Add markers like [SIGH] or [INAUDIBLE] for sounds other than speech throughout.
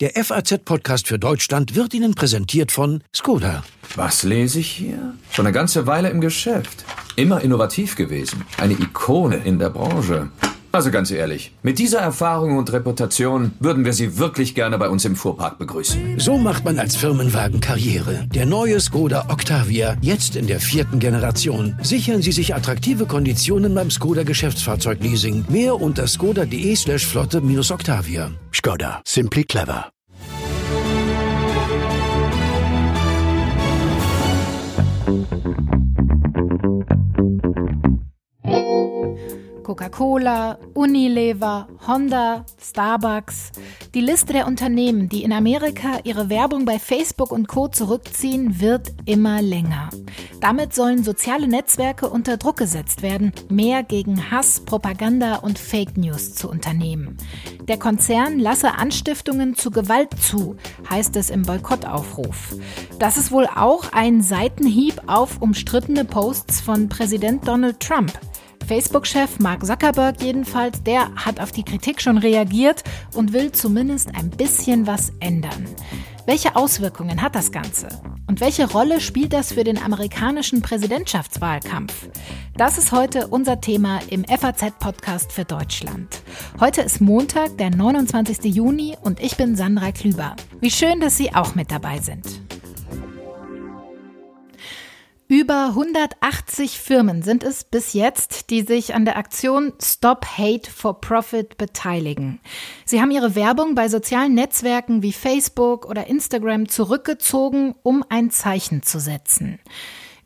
Der FAZ-Podcast für Deutschland wird Ihnen präsentiert von Skoda. Was lese ich hier? Schon eine ganze Weile im Geschäft. Immer innovativ gewesen. Eine Ikone in der Branche. Also ganz ehrlich, mit dieser Erfahrung und Reputation würden wir Sie wirklich gerne bei uns im Fuhrpark begrüßen. So macht man als Firmenwagen Karriere. Der neue Skoda Octavia, jetzt in der vierten Generation. Sichern Sie sich attraktive Konditionen beim Skoda Geschäftsfahrzeugleasing. Mehr unter skoda.de slash flotte-octavia. Skoda, simply clever. Coca-Cola, Unilever, Honda, Starbucks. Die Liste der Unternehmen, die in Amerika ihre Werbung bei Facebook und Co zurückziehen, wird immer länger. Damit sollen soziale Netzwerke unter Druck gesetzt werden, mehr gegen Hass, Propaganda und Fake News zu unternehmen. Der Konzern lasse Anstiftungen zu Gewalt zu, heißt es im Boykottaufruf. Das ist wohl auch ein Seitenhieb auf umstrittene Posts von Präsident Donald Trump. Facebook-Chef Mark Zuckerberg jedenfalls, der hat auf die Kritik schon reagiert und will zumindest ein bisschen was ändern. Welche Auswirkungen hat das Ganze? Und welche Rolle spielt das für den amerikanischen Präsidentschaftswahlkampf? Das ist heute unser Thema im FAZ-Podcast für Deutschland. Heute ist Montag, der 29. Juni und ich bin Sandra Klüber. Wie schön, dass Sie auch mit dabei sind. Über 180 Firmen sind es bis jetzt, die sich an der Aktion Stop Hate for Profit beteiligen. Sie haben ihre Werbung bei sozialen Netzwerken wie Facebook oder Instagram zurückgezogen, um ein Zeichen zu setzen.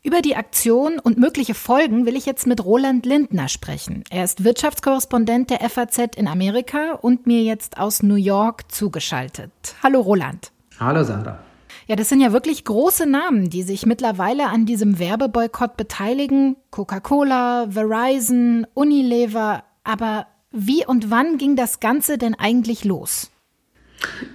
Über die Aktion und mögliche Folgen will ich jetzt mit Roland Lindner sprechen. Er ist Wirtschaftskorrespondent der FAZ in Amerika und mir jetzt aus New York zugeschaltet. Hallo Roland. Hallo Sandra. Ja, das sind ja wirklich große Namen, die sich mittlerweile an diesem Werbeboykott beteiligen. Coca-Cola, Verizon, Unilever. Aber wie und wann ging das Ganze denn eigentlich los?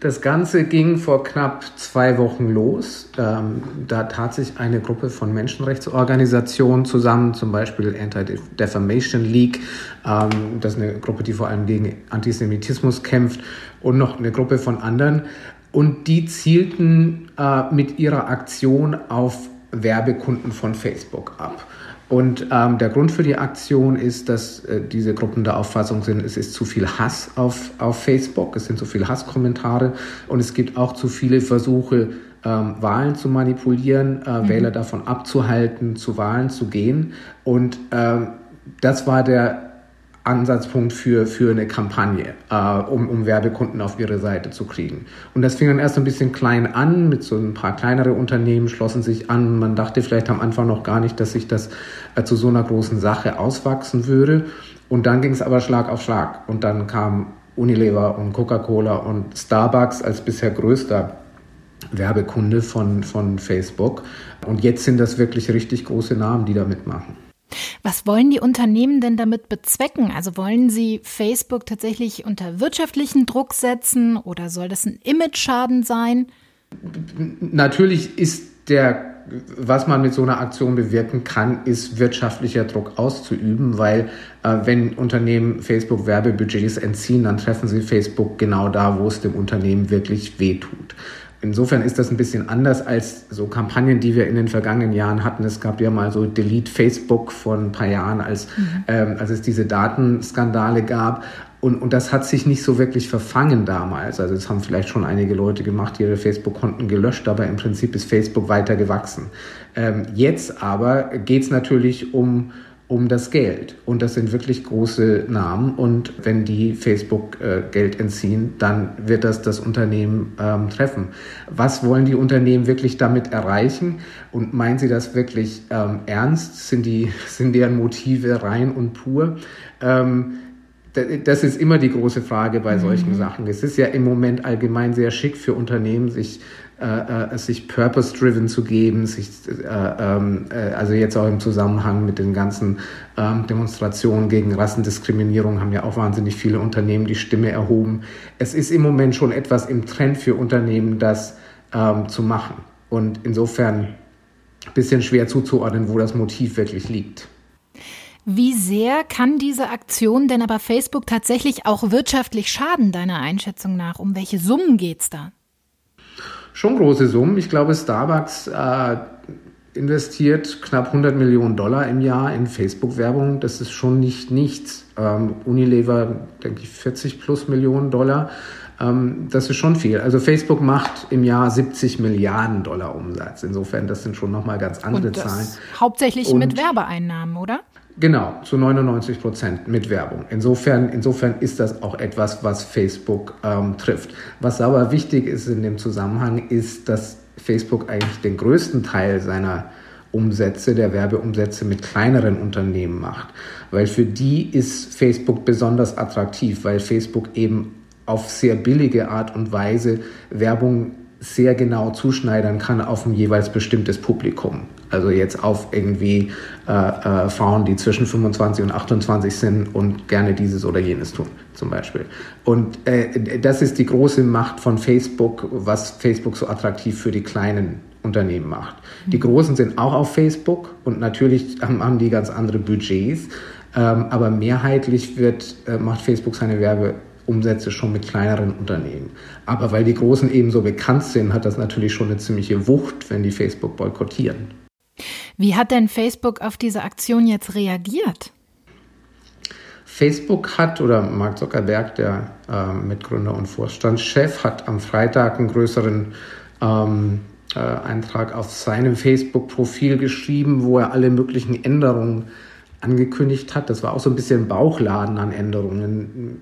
Das Ganze ging vor knapp zwei Wochen los. Ähm, da tat sich eine Gruppe von Menschenrechtsorganisationen zusammen, zum Beispiel Anti-Defamation League. Ähm, das ist eine Gruppe, die vor allem gegen Antisemitismus kämpft und noch eine Gruppe von anderen. Und die zielten äh, mit ihrer Aktion auf Werbekunden von Facebook ab. Und ähm, der Grund für die Aktion ist, dass äh, diese Gruppen der Auffassung sind, es ist zu viel Hass auf, auf Facebook, es sind zu viele Hasskommentare und es gibt auch zu viele Versuche, ähm, Wahlen zu manipulieren, äh, mhm. Wähler davon abzuhalten, zu Wahlen zu gehen. Und ähm, das war der Ansatzpunkt für, für eine Kampagne, äh, um, um Werbekunden auf ihre Seite zu kriegen. Und das fing dann erst ein bisschen klein an, mit so ein paar kleinere Unternehmen schlossen sich an. Man dachte vielleicht am Anfang noch gar nicht, dass sich das äh, zu so einer großen Sache auswachsen würde. Und dann ging es aber Schlag auf Schlag. Und dann kam Unilever und Coca-Cola und Starbucks als bisher größter Werbekunde von, von Facebook. Und jetzt sind das wirklich richtig große Namen, die da mitmachen. Was wollen die Unternehmen denn damit bezwecken? Also wollen sie Facebook tatsächlich unter wirtschaftlichen Druck setzen oder soll das ein Image-Schaden sein? Natürlich ist der was man mit so einer Aktion bewirken kann, ist wirtschaftlicher Druck auszuüben, weil äh, wenn Unternehmen Facebook Werbebudgets entziehen, dann treffen sie Facebook genau da, wo es dem Unternehmen wirklich wehtut. Insofern ist das ein bisschen anders als so Kampagnen, die wir in den vergangenen Jahren hatten. Es gab ja mal so Delete Facebook vor ein paar Jahren, als, mhm. ähm, als es diese Datenskandale gab. Und, und das hat sich nicht so wirklich verfangen damals. Also es haben vielleicht schon einige Leute gemacht, die ihre Facebook-Konten gelöscht, aber im Prinzip ist Facebook weiter gewachsen. Ähm, jetzt aber geht es natürlich um um das Geld. Und das sind wirklich große Namen. Und wenn die Facebook äh, Geld entziehen, dann wird das das Unternehmen ähm, treffen. Was wollen die Unternehmen wirklich damit erreichen? Und meinen sie das wirklich ähm, ernst? Sind, die, [LAUGHS] sind deren Motive rein und pur? Ähm, das ist immer die große Frage bei solchen mhm. Sachen. Es ist ja im Moment allgemein sehr schick für Unternehmen, sich äh, äh, sich purpose-driven zu geben, sich, äh, ähm, äh, also jetzt auch im Zusammenhang mit den ganzen ähm, Demonstrationen gegen Rassendiskriminierung haben ja auch wahnsinnig viele Unternehmen die Stimme erhoben. Es ist im Moment schon etwas im Trend für Unternehmen, das ähm, zu machen. Und insofern ein bisschen schwer zuzuordnen, wo das Motiv wirklich liegt. Wie sehr kann diese Aktion denn aber Facebook tatsächlich auch wirtschaftlich schaden, deiner Einschätzung nach? Um welche Summen geht es da? Schon große Summen. Ich glaube, Starbucks äh, investiert knapp 100 Millionen Dollar im Jahr in Facebook-Werbung. Das ist schon nicht nichts. Ähm, Unilever, denke ich, 40 plus Millionen Dollar. Ähm, das ist schon viel. Also Facebook macht im Jahr 70 Milliarden Dollar Umsatz. Insofern, das sind schon nochmal ganz andere Und das Zahlen. Hauptsächlich Und mit Werbeeinnahmen, oder? Genau, zu 99 Prozent mit Werbung. Insofern, insofern ist das auch etwas, was Facebook ähm, trifft. Was aber wichtig ist in dem Zusammenhang, ist, dass Facebook eigentlich den größten Teil seiner Umsätze, der Werbeumsätze mit kleineren Unternehmen macht. Weil für die ist Facebook besonders attraktiv, weil Facebook eben auf sehr billige Art und Weise Werbung sehr genau zuschneidern kann auf ein jeweils bestimmtes Publikum. Also jetzt auf irgendwie äh, äh, Frauen, die zwischen 25 und 28 sind und gerne dieses oder jenes tun, zum Beispiel. Und äh, das ist die große Macht von Facebook, was Facebook so attraktiv für die kleinen Unternehmen macht. Die Großen sind auch auf Facebook und natürlich haben die ganz andere Budgets, ähm, aber mehrheitlich wird, äh, macht Facebook seine Werbe Umsätze schon mit kleineren Unternehmen. Aber weil die Großen eben so bekannt sind, hat das natürlich schon eine ziemliche Wucht, wenn die Facebook boykottieren. Wie hat denn Facebook auf diese Aktion jetzt reagiert? Facebook hat, oder Mark Zuckerberg, der äh, Mitgründer und Vorstandschef, hat am Freitag einen größeren ähm, äh, Eintrag auf seinem Facebook-Profil geschrieben, wo er alle möglichen Änderungen angekündigt hat. Das war auch so ein bisschen Bauchladen an Änderungen,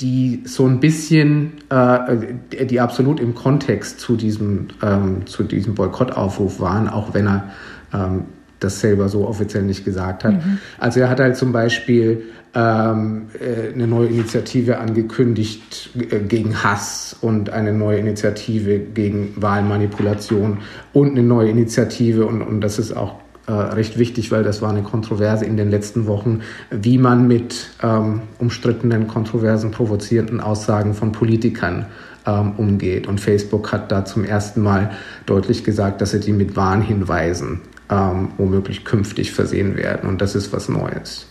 die so ein bisschen, äh, die absolut im Kontext zu diesem, ähm, zu diesem Boykottaufruf waren, auch wenn er ähm, das selber so offiziell nicht gesagt hat. Mhm. Also er hat halt zum Beispiel ähm, äh, eine neue Initiative angekündigt äh, gegen Hass und eine neue Initiative gegen Wahlmanipulation und eine neue Initiative und, und das ist auch äh, recht wichtig, weil das war eine Kontroverse in den letzten Wochen, wie man mit ähm, umstrittenen, kontroversen, provozierenden Aussagen von Politikern ähm, umgeht. Und Facebook hat da zum ersten Mal deutlich gesagt, dass sie die mit Warnhinweisen ähm, womöglich künftig versehen werden. Und das ist was Neues.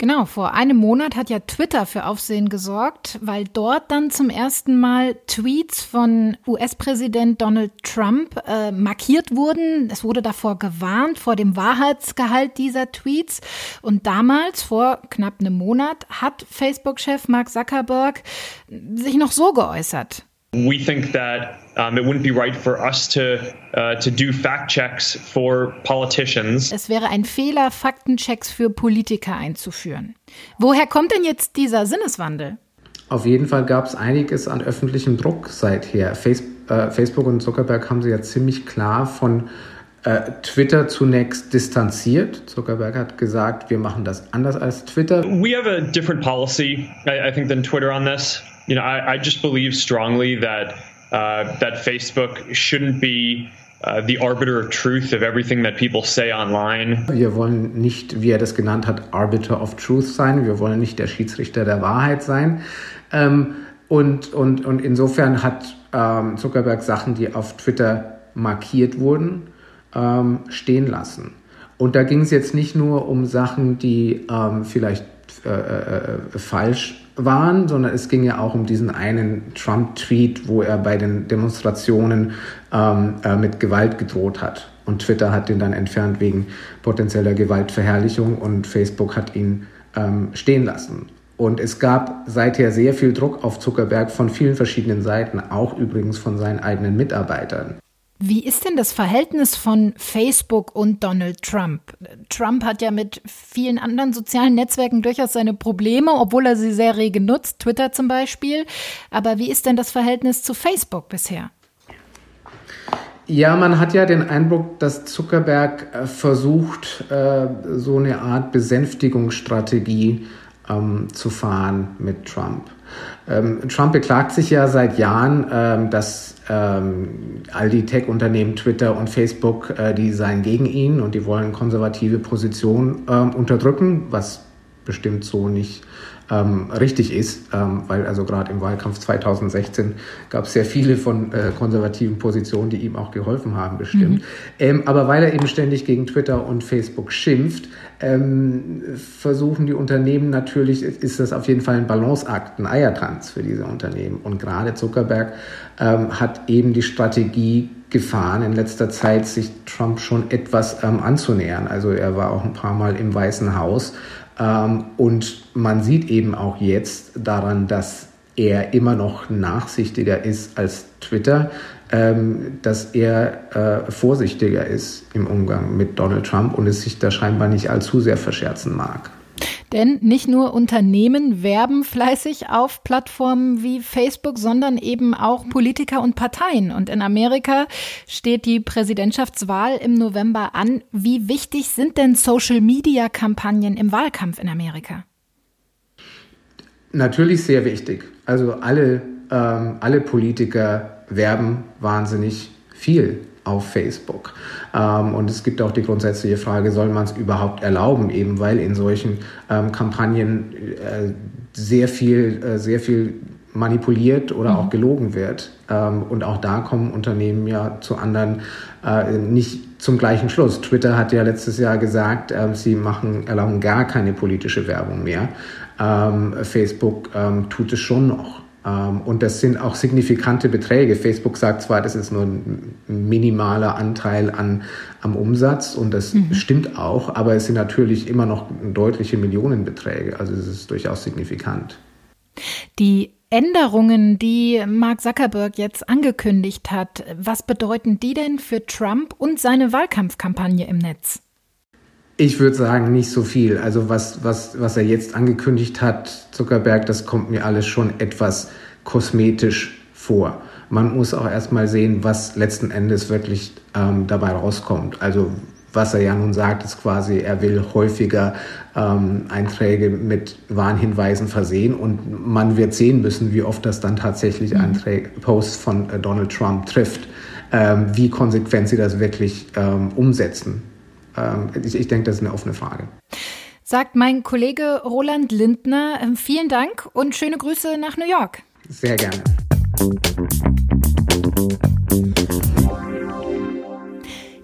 Genau, vor einem Monat hat ja Twitter für Aufsehen gesorgt, weil dort dann zum ersten Mal Tweets von US-Präsident Donald Trump äh, markiert wurden. Es wurde davor gewarnt, vor dem Wahrheitsgehalt dieser Tweets. Und damals, vor knapp einem Monat, hat Facebook-Chef Mark Zuckerberg sich noch so geäußert. We think that um, it wouldn't be right for us to uh, to do fact checks for politicians. Es wäre ein Fehler, Faktenchecks für Politiker einzuführen. Woher kommt denn jetzt dieser Sinneswandel? Auf jeden Fall gab es einiges an öffentlichem Druck seither. Face, äh, Facebook und Zuckerberg haben sich ja ziemlich klar von äh, Twitter zunächst distanziert. Zuckerberg hat gesagt, wir machen das anders als Twitter. We have a different policy, I, I think, than Twitter on this you know, I, I just believe strongly that uh, that Facebook shouldn't be uh, the arbiter of truth of everything that people say online. Wir wollen nicht, wie er das genannt hat, Arbiter of Truth sein. Wir wollen nicht der Schiedsrichter der Wahrheit sein. Ähm, und, und, und insofern hat ähm, Zuckerberg Sachen, die auf Twitter markiert wurden, ähm, stehen lassen. Und da ging es jetzt nicht nur um Sachen, die ähm, vielleicht äh, äh, falsch waren, sondern es ging ja auch um diesen einen Trump-Tweet, wo er bei den Demonstrationen ähm, äh, mit Gewalt gedroht hat. Und Twitter hat den dann entfernt wegen potenzieller Gewaltverherrlichung und Facebook hat ihn ähm, stehen lassen. Und es gab seither sehr viel Druck auf Zuckerberg von vielen verschiedenen Seiten, auch übrigens von seinen eigenen Mitarbeitern. Wie ist denn das Verhältnis von Facebook und Donald Trump? Trump hat ja mit vielen anderen sozialen Netzwerken durchaus seine Probleme, obwohl er sie sehr rege nutzt, Twitter zum Beispiel. Aber wie ist denn das Verhältnis zu Facebook bisher? Ja, man hat ja den Eindruck, dass Zuckerberg äh, versucht, äh, so eine Art Besänftigungsstrategie ähm, zu fahren mit Trump. Ähm, Trump beklagt sich ja seit Jahren, ähm, dass ähm, all die Tech-Unternehmen Twitter und Facebook, äh, die seien gegen ihn und die wollen konservative Positionen ähm, unterdrücken, was bestimmt so nicht ähm, richtig ist, ähm, weil also gerade im Wahlkampf 2016 gab es sehr viele von äh, konservativen Positionen, die ihm auch geholfen haben, bestimmt. Mhm. Ähm, aber weil er eben ständig gegen Twitter und Facebook schimpft, ähm, versuchen die Unternehmen natürlich, ist das auf jeden Fall ein Balanceakt, ein Eiertanz für diese Unternehmen. Und gerade Zuckerberg ähm, hat eben die Strategie gefahren, in letzter Zeit sich Trump schon etwas ähm, anzunähern. Also er war auch ein paar Mal im Weißen Haus ähm, und man sieht eben auch jetzt daran, dass er immer noch nachsichtiger ist als Twitter, ähm, dass er äh, vorsichtiger ist im Umgang mit Donald Trump und es sich da scheinbar nicht allzu sehr verscherzen mag. Denn nicht nur Unternehmen werben fleißig auf Plattformen wie Facebook, sondern eben auch Politiker und Parteien. Und in Amerika steht die Präsidentschaftswahl im November an. Wie wichtig sind denn Social-Media-Kampagnen im Wahlkampf in Amerika? Natürlich sehr wichtig. Also alle, ähm, alle Politiker werben wahnsinnig viel auf Facebook. Ähm, und es gibt auch die grundsätzliche Frage, soll man es überhaupt erlauben, eben weil in solchen ähm, Kampagnen äh, sehr viel, äh, sehr viel manipuliert oder mhm. auch gelogen wird. Ähm, und auch da kommen Unternehmen ja zu anderen, äh, nicht zum gleichen Schluss. Twitter hat ja letztes Jahr gesagt, äh, sie machen, erlauben gar keine politische Werbung mehr. Ähm, Facebook ähm, tut es schon noch. Ähm, und das sind auch signifikante Beträge. Facebook sagt zwar, das ist nur ein minimaler Anteil an, am Umsatz und das mhm. stimmt auch, aber es sind natürlich immer noch deutliche Millionenbeträge. Also es ist durchaus signifikant. Die Änderungen, die Mark Zuckerberg jetzt angekündigt hat, was bedeuten die denn für Trump und seine Wahlkampfkampagne im Netz? Ich würde sagen, nicht so viel. Also was, was, was er jetzt angekündigt hat, Zuckerberg, das kommt mir alles schon etwas kosmetisch vor. Man muss auch erstmal sehen, was letzten Endes wirklich ähm, dabei rauskommt. Also was er ja nun sagt, ist quasi, er will häufiger ähm, Einträge mit Warnhinweisen versehen und man wird sehen müssen, wie oft das dann tatsächlich mhm. Einträge, Posts von äh, Donald Trump trifft, ähm, wie konsequent sie das wirklich ähm, umsetzen ich, ich denke, das ist eine offene Frage. Sagt mein Kollege Roland Lindner. Ähm, vielen Dank und schöne Grüße nach New York. Sehr gerne.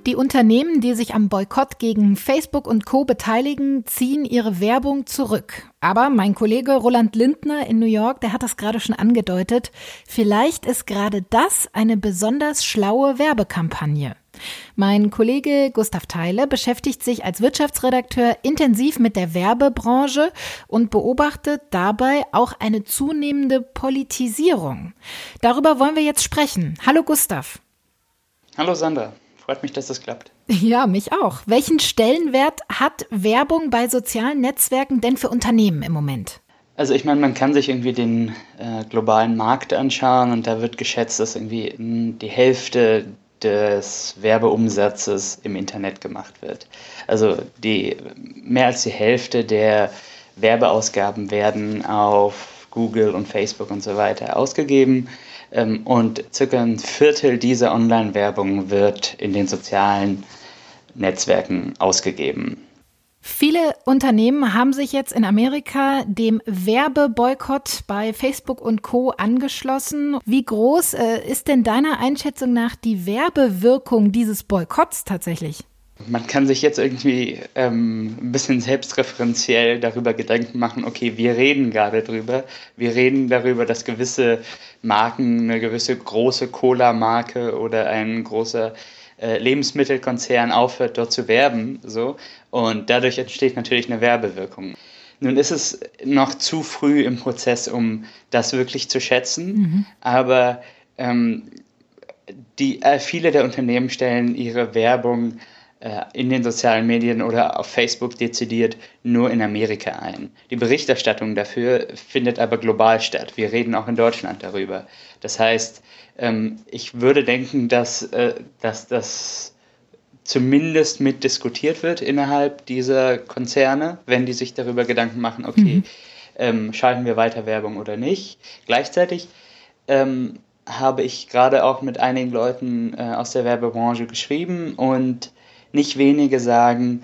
Die Unternehmen, die sich am Boykott gegen Facebook und Co beteiligen, ziehen ihre Werbung zurück. Aber mein Kollege Roland Lindner in New York, der hat das gerade schon angedeutet, vielleicht ist gerade das eine besonders schlaue Werbekampagne. Mein Kollege Gustav Theile beschäftigt sich als Wirtschaftsredakteur intensiv mit der Werbebranche und beobachtet dabei auch eine zunehmende Politisierung. Darüber wollen wir jetzt sprechen. Hallo Gustav. Hallo Sandra. Freut mich, dass das klappt. [LAUGHS] Ja, mich auch. Welchen Stellenwert hat Werbung bei sozialen Netzwerken denn für Unternehmen im Moment? Also ich meine, man kann sich irgendwie den äh, globalen Markt anschauen und da wird geschätzt, dass irgendwie die Hälfte des Werbeumsatzes im Internet gemacht wird. Also die mehr als die Hälfte der Werbeausgaben werden auf Google und Facebook und so weiter ausgegeben. Ähm, und circa ein Viertel dieser Online-Werbung wird in den sozialen Netzwerken ausgegeben. Viele Unternehmen haben sich jetzt in Amerika dem Werbeboykott bei Facebook und Co angeschlossen. Wie groß äh, ist denn deiner Einschätzung nach die Werbewirkung dieses Boykotts tatsächlich? Man kann sich jetzt irgendwie ähm, ein bisschen selbstreferenziell darüber Gedanken machen, okay, wir reden gerade drüber. Wir reden darüber, dass gewisse Marken, eine gewisse große Cola-Marke oder ein großer äh, Lebensmittelkonzern aufhört, dort zu werben. So. Und dadurch entsteht natürlich eine Werbewirkung. Nun ist es noch zu früh im Prozess, um das wirklich zu schätzen, mhm. aber ähm, die, äh, viele der Unternehmen stellen ihre Werbung in den sozialen Medien oder auf Facebook dezidiert nur in Amerika ein. Die Berichterstattung dafür findet aber global statt. Wir reden auch in Deutschland darüber. Das heißt, ähm, ich würde denken, dass, äh, dass das zumindest mit diskutiert wird innerhalb dieser Konzerne, wenn die sich darüber Gedanken machen, okay, mhm. ähm, schalten wir weiter Werbung oder nicht. Gleichzeitig ähm, habe ich gerade auch mit einigen Leuten äh, aus der Werbebranche geschrieben und nicht wenige sagen,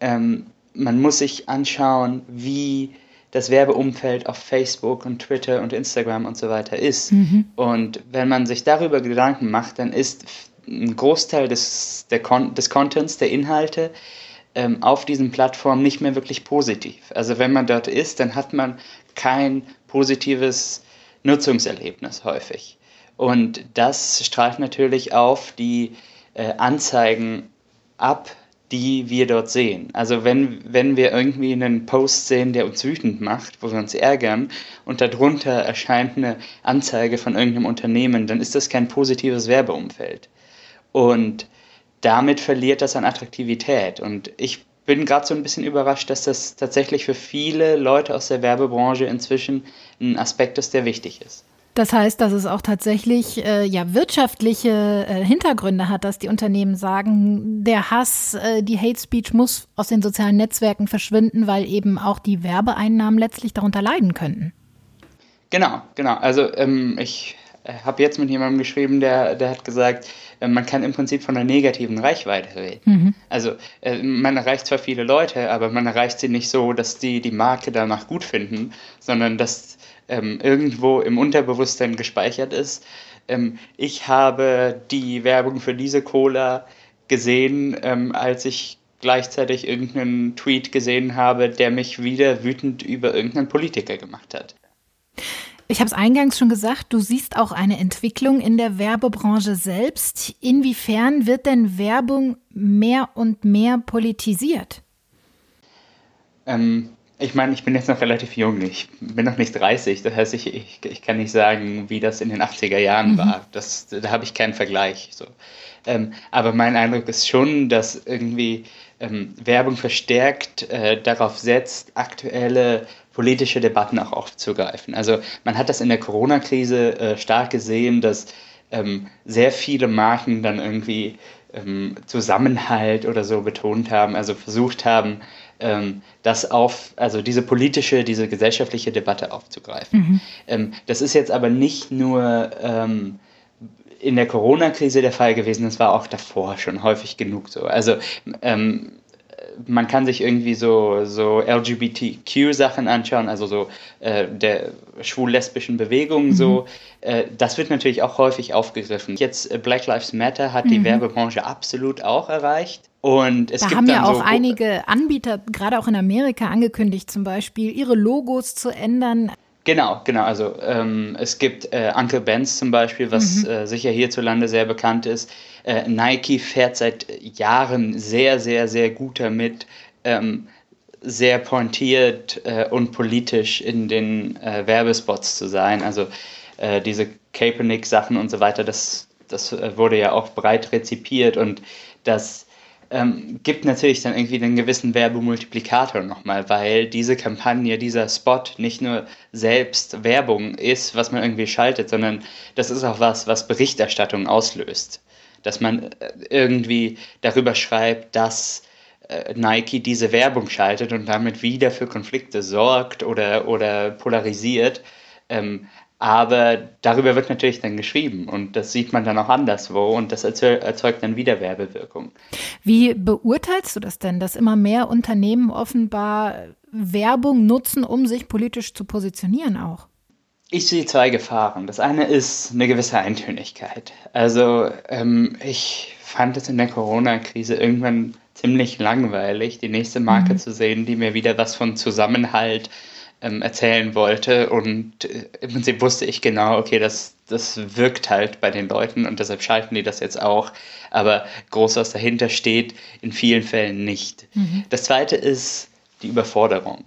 ähm, man muss sich anschauen, wie das Werbeumfeld auf Facebook und Twitter und Instagram und so weiter ist. Mhm. Und wenn man sich darüber Gedanken macht, dann ist ein Großteil des, der Con des Contents, der Inhalte ähm, auf diesen Plattformen nicht mehr wirklich positiv. Also wenn man dort ist, dann hat man kein positives Nutzungserlebnis häufig. Und das strahlt natürlich auf die äh, Anzeigen ab, die wir dort sehen. Also wenn, wenn wir irgendwie einen Post sehen, der uns wütend macht, wo wir uns ärgern und darunter erscheint eine Anzeige von irgendeinem Unternehmen, dann ist das kein positives Werbeumfeld. Und damit verliert das an Attraktivität. Und ich bin gerade so ein bisschen überrascht, dass das tatsächlich für viele Leute aus der Werbebranche inzwischen ein Aspekt ist, der wichtig ist. Das heißt, dass es auch tatsächlich äh, ja wirtschaftliche äh, Hintergründe hat, dass die Unternehmen sagen, der Hass, äh, die Hate Speech muss aus den sozialen Netzwerken verschwinden, weil eben auch die Werbeeinnahmen letztlich darunter leiden könnten. Genau, genau. Also ähm, ich äh, habe jetzt mit jemandem geschrieben, der, der hat gesagt, äh, man kann im Prinzip von einer negativen Reichweite reden. Mhm. Also äh, man erreicht zwar viele Leute, aber man erreicht sie nicht so, dass die die Marke danach gut finden, sondern dass ähm, irgendwo im Unterbewusstsein gespeichert ist. Ähm, ich habe die Werbung für diese Cola gesehen, ähm, als ich gleichzeitig irgendeinen Tweet gesehen habe, der mich wieder wütend über irgendeinen Politiker gemacht hat. Ich habe es eingangs schon gesagt, du siehst auch eine Entwicklung in der Werbebranche selbst. Inwiefern wird denn Werbung mehr und mehr politisiert? Ähm, ich meine, ich bin jetzt noch relativ jung. Ich bin noch nicht 30. Das heißt, ich, ich, ich kann nicht sagen, wie das in den 80er Jahren mhm. war. Das, da habe ich keinen Vergleich. So. Ähm, aber mein Eindruck ist schon, dass irgendwie ähm, Werbung verstärkt äh, darauf setzt, aktuelle politische Debatten auch aufzugreifen. Also man hat das in der Corona-Krise äh, stark gesehen, dass ähm, sehr viele Marken dann irgendwie ähm, Zusammenhalt oder so betont haben, also versucht haben, ähm, das auf, also diese politische, diese gesellschaftliche Debatte aufzugreifen. Mhm. Ähm, das ist jetzt aber nicht nur ähm, in der Corona-Krise der Fall gewesen, das war auch davor schon häufig genug so. Also ähm, man kann sich irgendwie so, so LGBTQ-Sachen anschauen, also so äh, der schwul-lesbischen Bewegung mhm. so. Äh, das wird natürlich auch häufig aufgegriffen. Jetzt äh, Black Lives Matter hat mhm. die Werbebranche absolut auch erreicht. Und es da gibt haben ja auch so einige Anbieter, gerade auch in Amerika, angekündigt, zum Beispiel ihre Logos zu ändern. Genau, genau. Also ähm, es gibt äh, Uncle Ben's zum Beispiel, was mhm. äh, sicher hierzulande sehr bekannt ist. Äh, Nike fährt seit Jahren sehr, sehr, sehr gut damit, ähm, sehr pointiert äh, und politisch in den äh, Werbespots zu sein. Also äh, diese Kaepernick-Sachen und so weiter, das, das wurde ja auch breit rezipiert und das ähm, gibt natürlich dann irgendwie einen gewissen Werbemultiplikator nochmal, weil diese Kampagne, dieser Spot nicht nur selbst Werbung ist, was man irgendwie schaltet, sondern das ist auch was, was Berichterstattung auslöst. Dass man äh, irgendwie darüber schreibt, dass äh, Nike diese Werbung schaltet und damit wieder für Konflikte sorgt oder, oder polarisiert. Ähm, aber darüber wird natürlich dann geschrieben und das sieht man dann auch anderswo und das erzeugt dann wieder Werbewirkung. Wie beurteilst du das denn, dass immer mehr Unternehmen offenbar Werbung nutzen, um sich politisch zu positionieren auch? Ich sehe zwei Gefahren. Das eine ist eine gewisse Eintönigkeit. Also ähm, ich fand es in der Corona-Krise irgendwann ziemlich langweilig, die nächste Marke mhm. zu sehen, die mir wieder was von Zusammenhalt, ähm, erzählen wollte. Und äh, im Prinzip wusste ich genau, okay, das, das wirkt halt bei den Leuten und deshalb schalten die das jetzt auch. Aber groß, was dahinter steht, in vielen Fällen nicht. Mhm. Das zweite ist die Überforderung.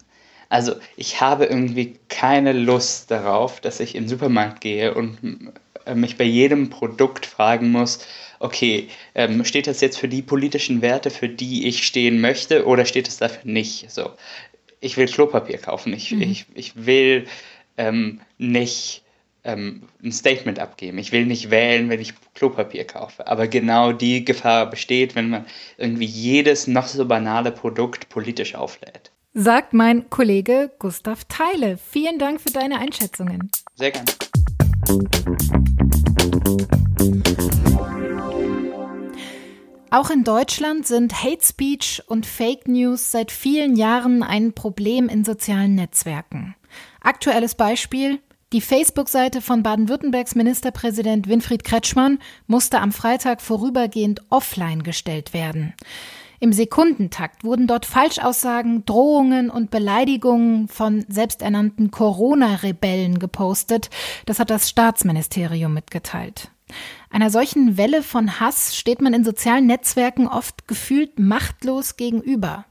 Also ich habe irgendwie keine Lust darauf, dass ich in den Supermarkt gehe und äh, mich bei jedem Produkt fragen muss, okay, ähm, steht das jetzt für die politischen Werte, für die ich stehen möchte, oder steht es dafür nicht? So, ich will Klopapier kaufen. Ich, mhm. ich, ich will ähm, nicht ähm, ein Statement abgeben. Ich will nicht wählen, wenn ich Klopapier kaufe. Aber genau die Gefahr besteht, wenn man irgendwie jedes noch so banale Produkt politisch auflädt. Sagt mein Kollege Gustav Teile. Vielen Dank für deine Einschätzungen. Sehr gerne. Auch in Deutschland sind Hate Speech und Fake News seit vielen Jahren ein Problem in sozialen Netzwerken. Aktuelles Beispiel. Die Facebook-Seite von Baden-Württembergs Ministerpräsident Winfried Kretschmann musste am Freitag vorübergehend offline gestellt werden. Im Sekundentakt wurden dort Falschaussagen, Drohungen und Beleidigungen von selbsternannten Corona-Rebellen gepostet. Das hat das Staatsministerium mitgeteilt. Einer solchen Welle von Hass steht man in sozialen Netzwerken oft gefühlt machtlos gegenüber.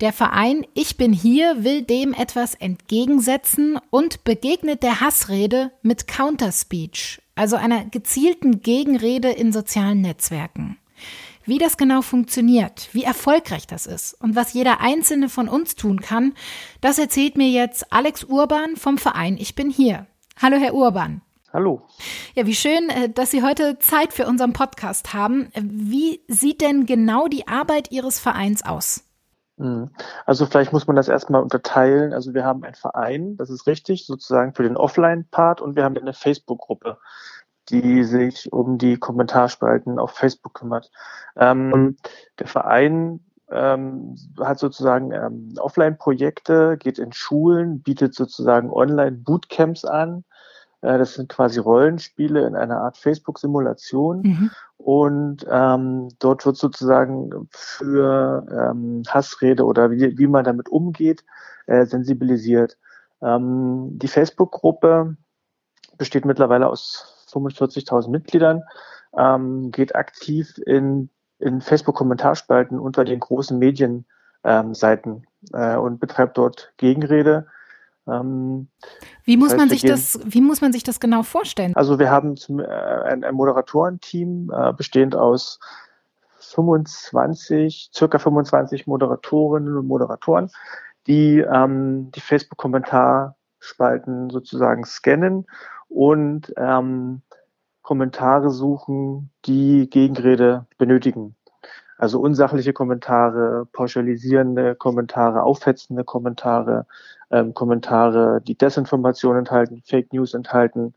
Der Verein Ich bin hier will dem etwas entgegensetzen und begegnet der Hassrede mit Counterspeech, also einer gezielten Gegenrede in sozialen Netzwerken. Wie das genau funktioniert, wie erfolgreich das ist und was jeder einzelne von uns tun kann, das erzählt mir jetzt Alex Urban vom Verein Ich bin hier. Hallo, Herr Urban. Hallo. Ja, wie schön, äh, dass Sie heute Zeit für unseren Podcast haben. Wie sieht denn genau die Arbeit Ihres Vereins aus? Hm. Also vielleicht muss man das erstmal unterteilen. Also wir haben einen Verein, das ist richtig, sozusagen für den Offline-Part und wir haben eine Facebook-Gruppe, die sich um die Kommentarspalten auf Facebook kümmert. Ähm, der Verein ähm, hat sozusagen ähm, Offline-Projekte, geht in Schulen, bietet sozusagen Online-Bootcamps an das sind quasi Rollenspiele in einer Art Facebook-Simulation. Mhm. Und ähm, dort wird sozusagen für ähm, Hassrede oder wie, wie man damit umgeht, äh, sensibilisiert. Ähm, die Facebook-Gruppe besteht mittlerweile aus 45.000 Mitgliedern, ähm, geht aktiv in, in Facebook-Kommentarspalten unter den großen Medienseiten ähm, äh, und betreibt dort Gegenrede ähm, wie muss man sich das, wie muss man sich das genau vorstellen? Also wir haben zum, äh, ein, ein Moderatorenteam äh, bestehend aus 25, circa 25 Moderatorinnen und Moderatoren, die ähm, die Facebook-Kommentarspalten sozusagen scannen und ähm, Kommentare suchen, die Gegenrede benötigen. Also unsachliche Kommentare, pauschalisierende Kommentare, aufhetzende Kommentare, ähm, Kommentare, die Desinformation enthalten, Fake News enthalten.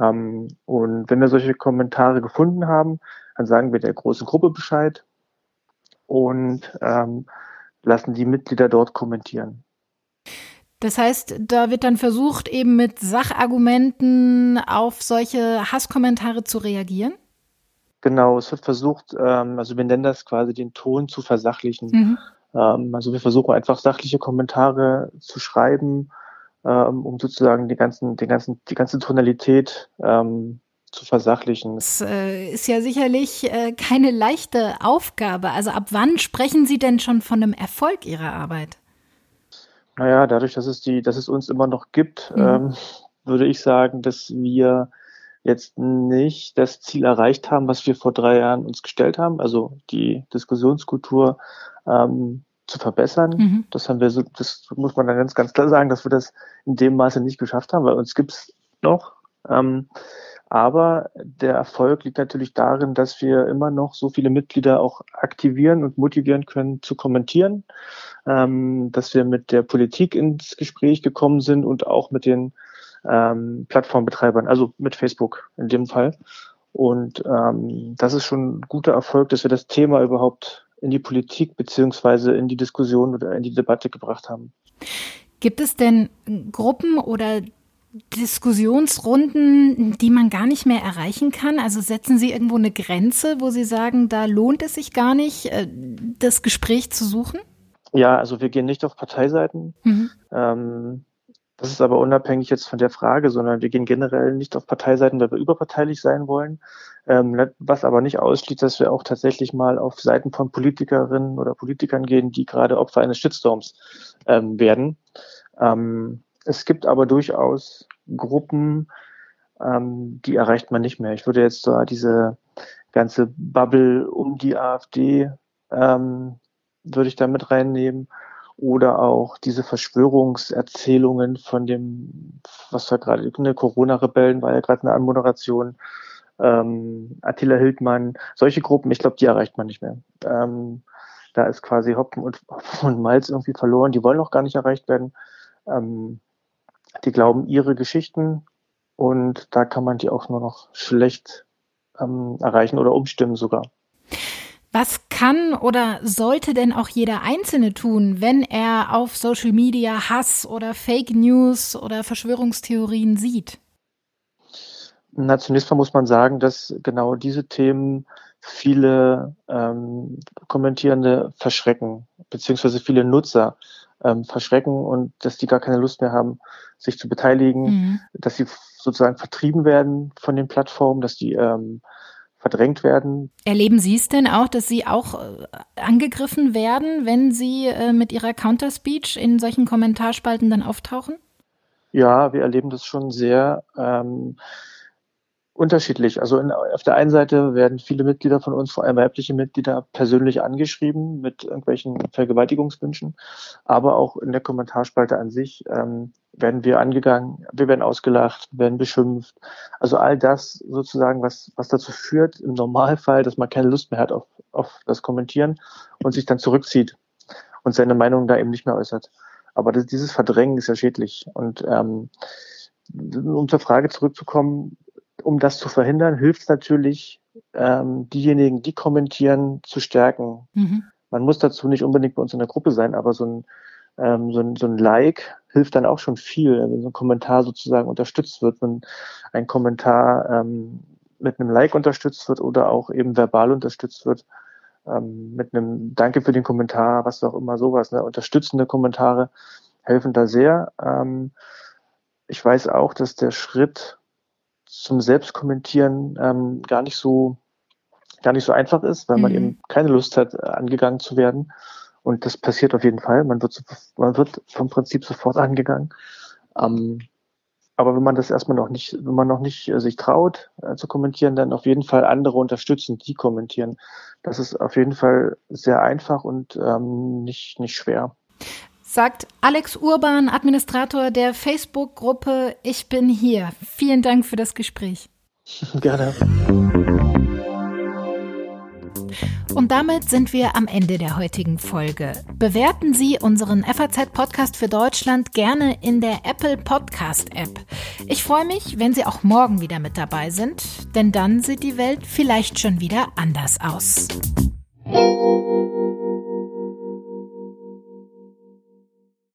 Ähm, und wenn wir solche Kommentare gefunden haben, dann sagen wir der großen Gruppe Bescheid und ähm, lassen die Mitglieder dort kommentieren. Das heißt, da wird dann versucht, eben mit Sachargumenten auf solche Hasskommentare zu reagieren? Genau, es wird versucht, ähm, also wir nennen das quasi den Ton zu versachlichen. Mhm. Ähm, also wir versuchen einfach sachliche Kommentare zu schreiben, ähm, um sozusagen die ganzen, die ganzen, die ganze Tonalität ähm, zu versachlichen. Das äh, ist ja sicherlich äh, keine leichte Aufgabe. Also ab wann sprechen Sie denn schon von einem Erfolg Ihrer Arbeit? Naja, dadurch, dass es die, dass es uns immer noch gibt, mhm. ähm, würde ich sagen, dass wir jetzt nicht das Ziel erreicht haben, was wir vor drei Jahren uns gestellt haben, also die Diskussionskultur ähm, zu verbessern. Mhm. Das haben wir so, das muss man dann ganz, ganz klar sagen, dass wir das in dem Maße nicht geschafft haben, weil uns gibt's noch. Ähm, aber der Erfolg liegt natürlich darin, dass wir immer noch so viele Mitglieder auch aktivieren und motivieren können zu kommentieren, ähm, dass wir mit der Politik ins Gespräch gekommen sind und auch mit den ähm, Plattformbetreibern, also mit Facebook in dem Fall. Und ähm, das ist schon ein guter Erfolg, dass wir das Thema überhaupt in die Politik beziehungsweise in die Diskussion oder in die Debatte gebracht haben. Gibt es denn Gruppen oder Diskussionsrunden, die man gar nicht mehr erreichen kann? Also setzen Sie irgendwo eine Grenze, wo Sie sagen, da lohnt es sich gar nicht, äh, das Gespräch zu suchen? Ja, also wir gehen nicht auf Parteiseiten. Mhm. Ähm, das ist aber unabhängig jetzt von der Frage, sondern wir gehen generell nicht auf Parteiseiten, weil wir überparteilich sein wollen. Ähm, was aber nicht ausschließt, dass wir auch tatsächlich mal auf Seiten von Politikerinnen oder Politikern gehen, die gerade Opfer eines Shitstorms ähm, werden. Ähm, es gibt aber durchaus Gruppen, die erreicht man nicht mehr. Ich würde jetzt so diese ganze Bubble um die AfD würde ich da mit reinnehmen oder auch diese Verschwörungserzählungen von dem, was war gerade, ne, Corona-Rebellen war ja gerade eine Anmoderation, ähm, Attila Hildmann, solche Gruppen, ich glaube, die erreicht man nicht mehr. Ähm, da ist quasi Hopfen und, Hopfen und Malz irgendwie verloren, die wollen auch gar nicht erreicht werden. Ähm, die glauben ihre Geschichten und da kann man die auch nur noch schlecht ähm, erreichen oder umstimmen sogar. Was kann oder sollte denn auch jeder Einzelne tun, wenn er auf Social Media Hass oder Fake News oder Verschwörungstheorien sieht? Na, zunächst mal muss man sagen, dass genau diese Themen viele ähm, Kommentierende verschrecken, beziehungsweise viele Nutzer ähm, verschrecken und dass die gar keine Lust mehr haben, sich zu beteiligen, mhm. dass sie sozusagen vertrieben werden von den Plattformen, dass die ähm, verdrängt werden. Erleben Sie es denn auch, dass Sie auch äh, angegriffen werden, wenn Sie äh, mit Ihrer Counterspeech in solchen Kommentarspalten dann auftauchen? Ja, wir erleben das schon sehr. Ähm, unterschiedlich. Also in, auf der einen Seite werden viele Mitglieder von uns, vor allem weibliche Mitglieder, persönlich angeschrieben mit irgendwelchen Vergewaltigungswünschen, aber auch in der Kommentarspalte an sich ähm, werden wir angegangen, wir werden ausgelacht, werden beschimpft. Also all das sozusagen, was, was dazu führt, im Normalfall, dass man keine Lust mehr hat auf, auf das Kommentieren und sich dann zurückzieht und seine Meinung da eben nicht mehr äußert. Aber das, dieses Verdrängen ist ja schädlich. Und ähm, um zur Frage zurückzukommen, um das zu verhindern, hilft es natürlich, ähm, diejenigen, die kommentieren, zu stärken. Mhm. Man muss dazu nicht unbedingt bei uns in der Gruppe sein, aber so ein, ähm, so ein, so ein Like hilft dann auch schon viel, wenn so ein Kommentar sozusagen unterstützt wird, wenn ein Kommentar ähm, mit einem Like unterstützt wird oder auch eben verbal unterstützt wird, ähm, mit einem Danke für den Kommentar, was auch immer sowas. Ne? Unterstützende Kommentare helfen da sehr. Ähm, ich weiß auch, dass der Schritt zum Selbstkommentieren ähm, gar nicht so gar nicht so einfach ist, weil mhm. man eben keine Lust hat, äh, angegangen zu werden. Und das passiert auf jeden Fall. Man wird, man wird vom Prinzip sofort [LAUGHS] angegangen. Ähm, aber wenn man das erstmal noch nicht, wenn man noch nicht äh, sich traut äh, zu kommentieren, dann auf jeden Fall andere unterstützen, die kommentieren. Das ist auf jeden Fall sehr einfach und ähm, nicht, nicht schwer sagt Alex Urban, Administrator der Facebook-Gruppe Ich bin hier. Vielen Dank für das Gespräch. [LAUGHS] Gerne. Und damit sind wir am Ende der heutigen Folge. Bewerten Sie unseren FAZ-Podcast für Deutschland gerne in der Apple Podcast-App. Ich freue mich, wenn Sie auch morgen wieder mit dabei sind, denn dann sieht die Welt vielleicht schon wieder anders aus.